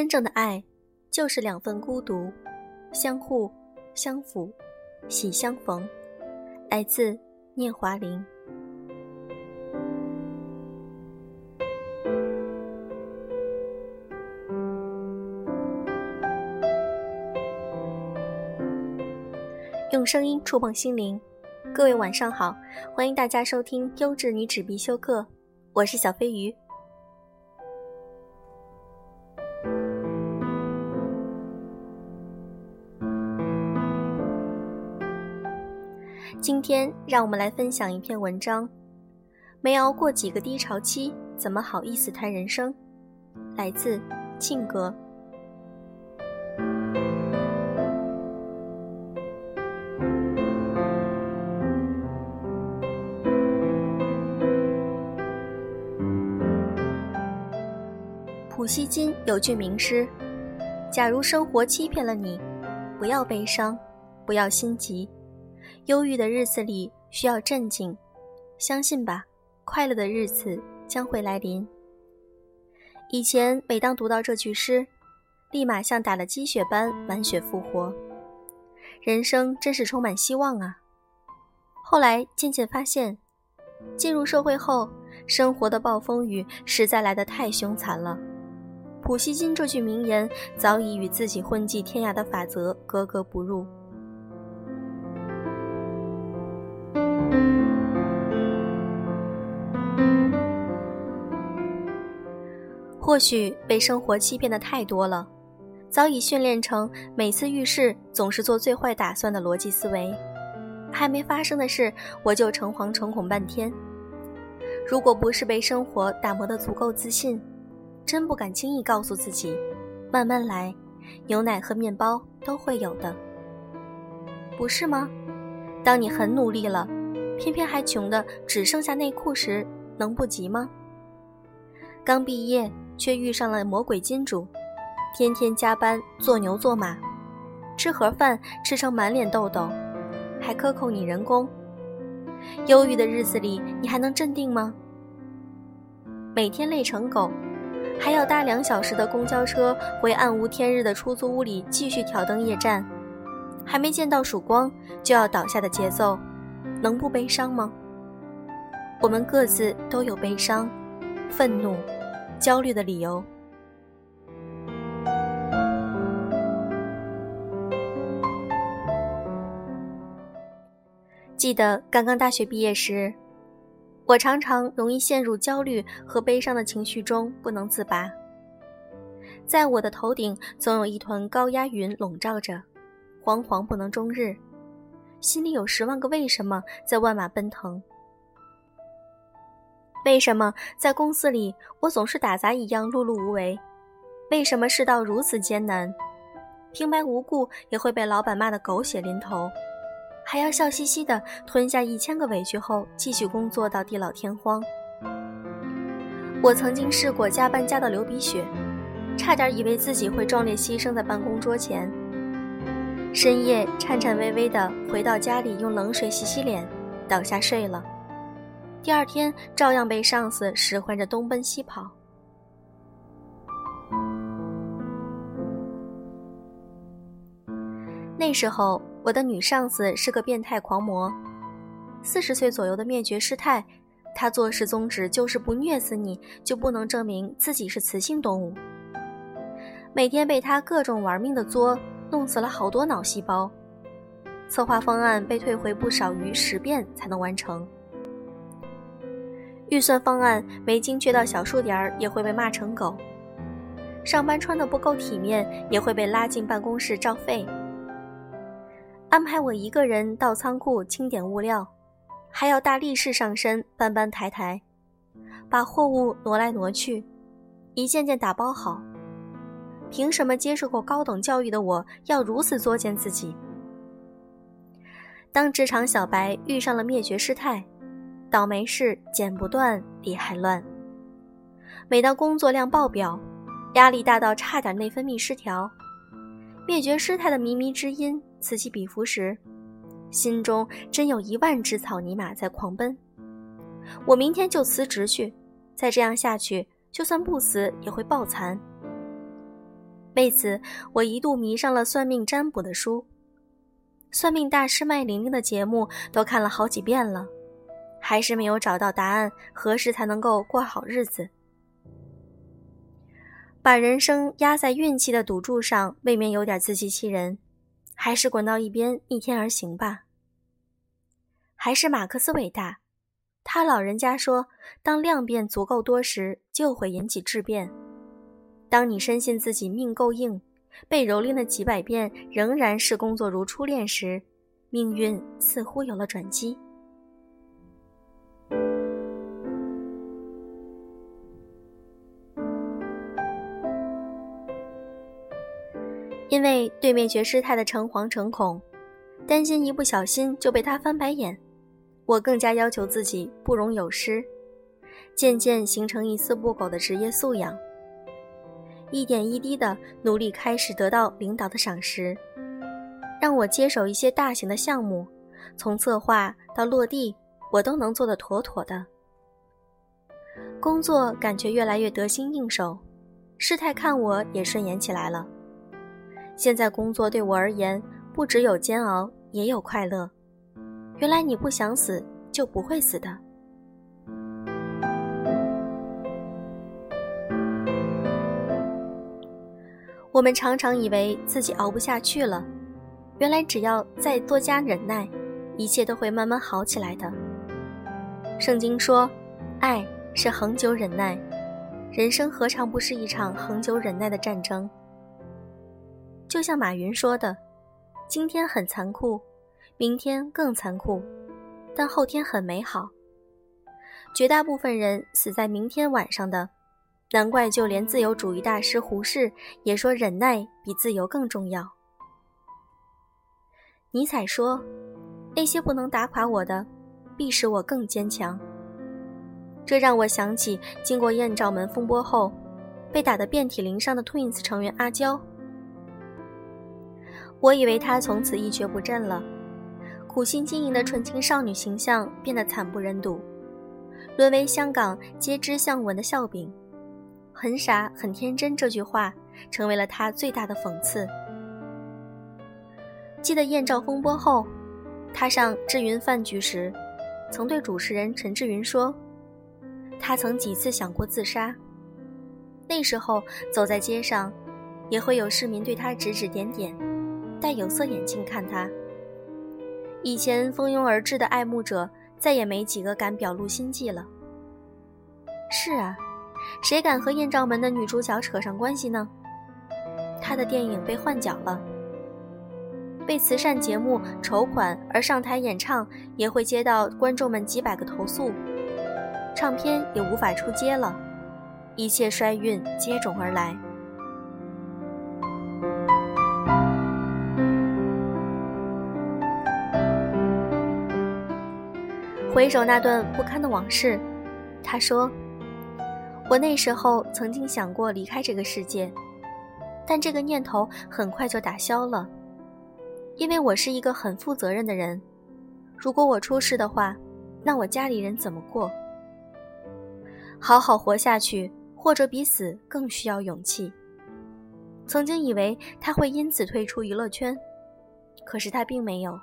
真正的爱，就是两份孤独，相互相扶，喜相逢。来自聂华苓。用声音触碰心灵，各位晚上好，欢迎大家收听优质女纸必修课，我是小飞鱼。今天让我们来分享一篇文章：没熬过几个低潮期，怎么好意思谈人生？来自庆格。普希金有句名诗：“假如生活欺骗了你，不要悲伤，不要心急。忧郁的日子里需要镇静，相信吧，快乐的日子将会来临。”以前每当读到这句诗，立马像打了鸡血般满血复活，人生真是充满希望啊！后来渐渐发现，进入社会后，生活的暴风雨实在来得太凶残了。普希金这句名言早已与自己混迹天涯的法则格格不入。或许被生活欺骗的太多了，早已训练成每次遇事总是做最坏打算的逻辑思维。还没发生的事，我就诚惶诚恐半天。如果不是被生活打磨得足够自信，真不敢轻易告诉自己，慢慢来，牛奶和面包都会有的，不是吗？当你很努力了，偏偏还穷的只剩下内裤时，能不急吗？刚毕业却遇上了魔鬼金主，天天加班做牛做马，吃盒饭吃成满脸痘痘，还克扣你人工。忧郁的日子里，你还能镇定吗？每天累成狗。还要搭两小时的公交车回暗无天日的出租屋里继续挑灯夜战，还没见到曙光就要倒下的节奏，能不悲伤吗？我们各自都有悲伤、愤怒、焦虑的理由。记得刚刚大学毕业时。我常常容易陷入焦虑和悲伤的情绪中不能自拔，在我的头顶总有一团高压云笼罩着，惶惶不能终日，心里有十万个为什么在万马奔腾。为什么在公司里我总是打杂一样碌碌无为？为什么世道如此艰难，平白无故也会被老板骂得狗血淋头？还要笑嘻嘻的吞下一千个委屈后，继续工作到地老天荒。我曾经试过加班加到流鼻血，差点以为自己会壮烈牺牲在办公桌前。深夜颤颤巍巍的回到家里，用冷水洗洗脸，倒下睡了。第二天照样被上司使唤着东奔西跑。那时候。我的女上司是个变态狂魔，四十岁左右的灭绝师太，她做事宗旨就是不虐死你就不能证明自己是雌性动物。每天被她各种玩命的作，弄死了好多脑细胞。策划方案被退回不少于十遍才能完成，预算方案没精确到小数点儿也会被骂成狗。上班穿的不够体面也会被拉进办公室照肺。安排我一个人到仓库清点物料，还要大力士上身搬搬抬抬，把货物挪来挪去，一件件打包好。凭什么接受过高等教育的我要如此作践自己？当职场小白遇上了灭绝师太，倒霉事剪不断，理还乱。每当工作量爆表，压力大到差点内分泌失调，灭绝师太的靡靡之音。此起彼伏时，心中真有一万只草泥马在狂奔。我明天就辞职去，再这样下去，就算不死也会爆残。为此，我一度迷上了算命占卜的书。算命大师麦玲玲的节目都看了好几遍了，还是没有找到答案。何时才能够过好日子？把人生压在运气的赌注上，未免有点自欺欺人。还是滚到一边，逆天而行吧。还是马克思伟大，他老人家说：“当量变足够多时，就会引起质变。当你深信自己命够硬。”被蹂躏了几百遍，仍然是工作如初恋时，命运似乎有了转机。因为对面绝师太的诚惶诚恐，担心一不小心就被他翻白眼，我更加要求自己不容有失，渐渐形成一丝不苟的职业素养。一点一滴的努力，开始得到领导的赏识，让我接手一些大型的项目，从策划到落地，我都能做得妥妥的。工作感觉越来越得心应手，师太看我也顺眼起来了。现在工作对我而言，不只有煎熬，也有快乐。原来你不想死，就不会死的。我们常常以为自己熬不下去了，原来只要再多加忍耐，一切都会慢慢好起来的。圣经说，爱是恒久忍耐，人生何尝不是一场恒久忍耐的战争？就像马云说的，今天很残酷，明天更残酷，但后天很美好。绝大部分人死在明天晚上的。难怪，就连自由主义大师胡适也说，忍耐比自由更重要。尼采说：“那些不能打垮我的，必使我更坚强。”这让我想起，经过艳照门风波后，被打得遍体鳞伤的 Twins 成员阿娇。我以为她从此一蹶不振了，苦心经营的纯情少女形象变得惨不忍睹，沦为香港皆知向闻的笑柄。很傻，很天真，这句话成为了他最大的讽刺。记得艳照风波后，他上志云饭局时，曾对主持人陈志云说：“他曾几次想过自杀。那时候走在街上，也会有市民对他指指点点，戴有色眼镜看他。以前蜂拥而至的爱慕者，再也没几个敢表露心迹了。”是啊。谁敢和艳照门的女主角扯上关系呢？她的电影被换角了，为慈善节目筹款而上台演唱，也会接到观众们几百个投诉，唱片也无法出街了，一切衰运接踵而来。回首那段不堪的往事，他说。我那时候曾经想过离开这个世界，但这个念头很快就打消了，因为我是一个很负责任的人。如果我出事的话，那我家里人怎么过？好好活下去，或者比死更需要勇气。曾经以为他会因此退出娱乐圈，可是他并没有。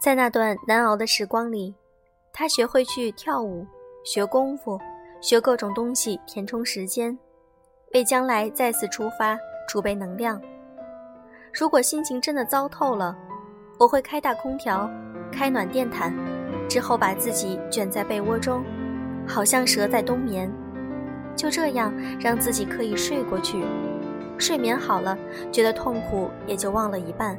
在那段难熬的时光里，他学会去跳舞，学功夫。学各种东西填充时间，为将来再次出发储备能量。如果心情真的糟透了，我会开大空调，开暖电毯，之后把自己卷在被窝中，好像蛇在冬眠。就这样让自己可以睡过去，睡眠好了，觉得痛苦也就忘了一半。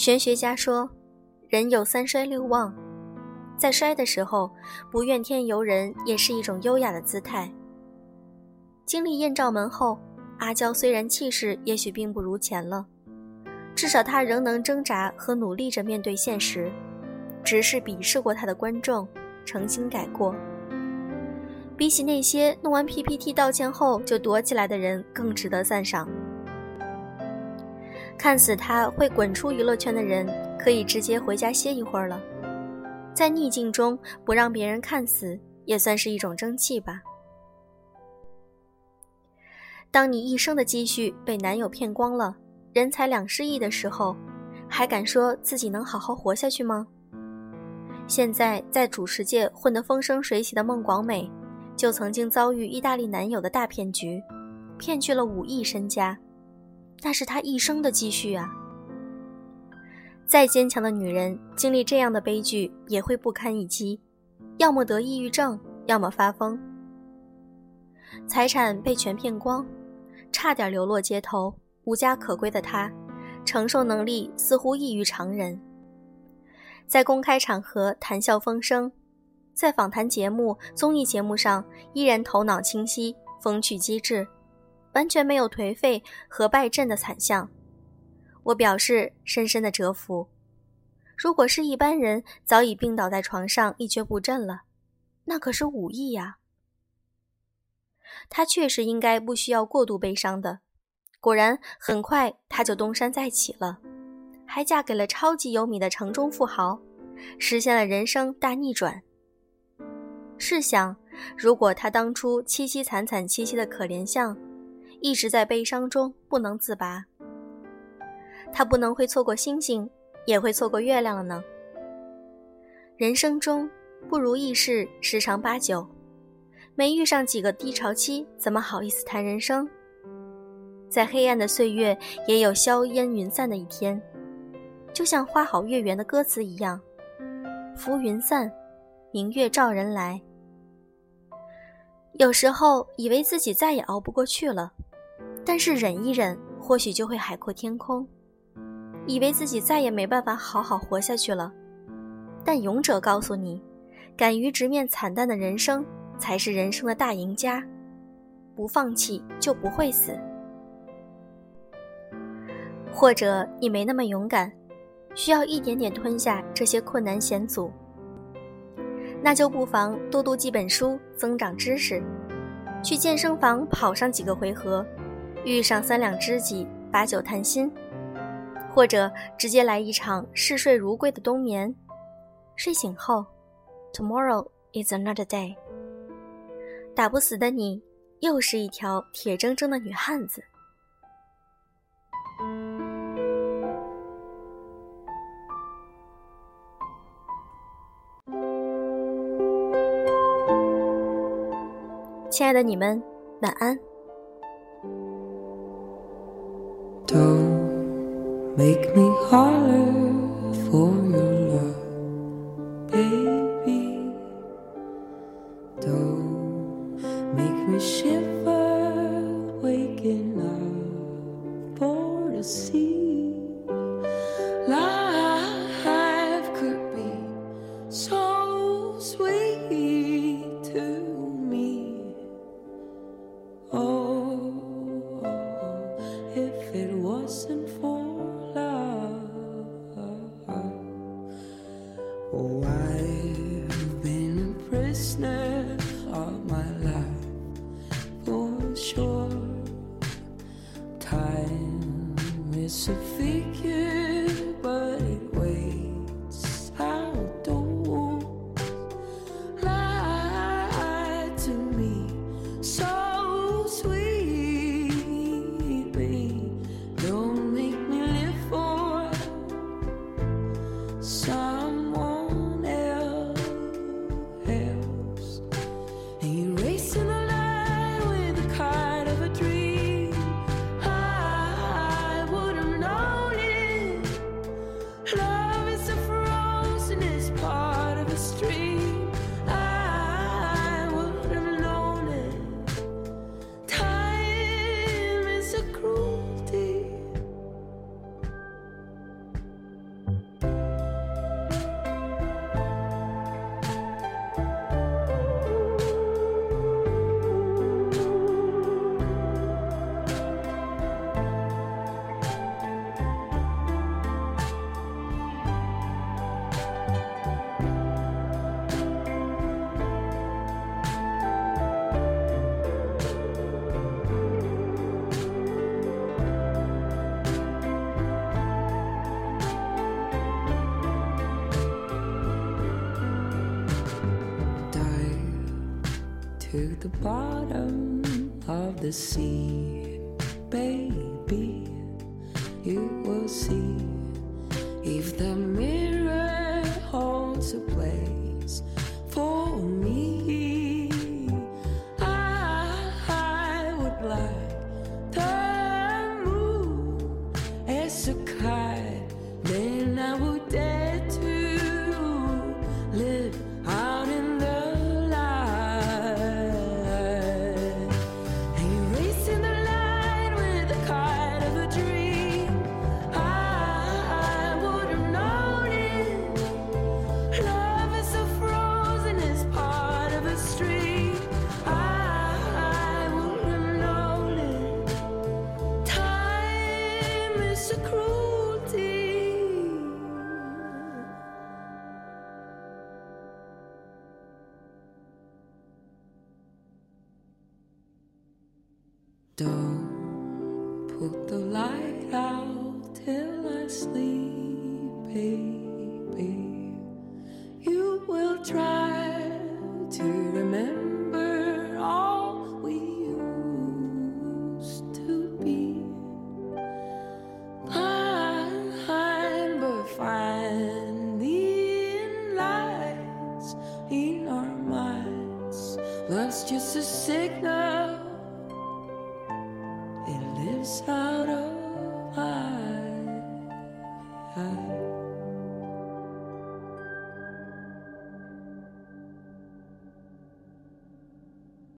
玄学家说，人有三衰六旺，在衰的时候，不怨天尤人也是一种优雅的姿态。经历艳照门后，阿娇虽然气势也许并不如前了，至少她仍能挣扎和努力着面对现实。只是鄙视过她的观众，诚心改过。比起那些弄完 PPT 道歉后就躲起来的人，更值得赞赏。看死他会滚出娱乐圈的人，可以直接回家歇一会儿了。在逆境中不让别人看死，也算是一种争气吧。当你一生的积蓄被男友骗光了，人财两失意的时候，还敢说自己能好好活下去吗？现在在主持界混得风生水起的孟广美，就曾经遭遇意大利男友的大骗局，骗去了五亿身家，那是她一生的积蓄啊！再坚强的女人，经历这样的悲剧也会不堪一击，要么得抑郁症，要么发疯。财产被全骗光，差点流落街头，无家可归的她，承受能力似乎异于常人。在公开场合谈笑风生，在访谈节目、综艺节目上依然头脑清晰、风趣机智，完全没有颓废和败阵的惨象。我表示深深的折服。如果是一般人，早已病倒在床上一蹶不振了。那可是武艺呀！他确实应该不需要过度悲伤的。果然，很快他就东山再起了，还嫁给了超级有米的城中富豪，实现了人生大逆转。试想，如果他当初凄凄惨惨戚戚的可怜相，一直在悲伤中不能自拔。他不能会错过星星，也会错过月亮了呢。人生中不如意事十常八九，没遇上几个低潮期，怎么好意思谈人生？在黑暗的岁月，也有硝烟云散的一天，就像花好月圆的歌词一样：“浮云散，明月照人来。”有时候以为自己再也熬不过去了，但是忍一忍，或许就会海阔天空。以为自己再也没办法好好活下去了，但勇者告诉你，敢于直面惨淡的人生才是人生的大赢家。不放弃就不会死。或者你没那么勇敢，需要一点点吞下这些困难险阻，那就不妨多读几本书，增长知识；去健身房跑上几个回合，遇上三两知己，把酒谈心。或者直接来一场嗜睡如归的冬眠，睡醒后，Tomorrow is another day。打不死的你，又是一条铁铮铮的女汉子。亲爱的你们，晚安。Make me holler for your It's a. bottom of the sea, baby. You will see if the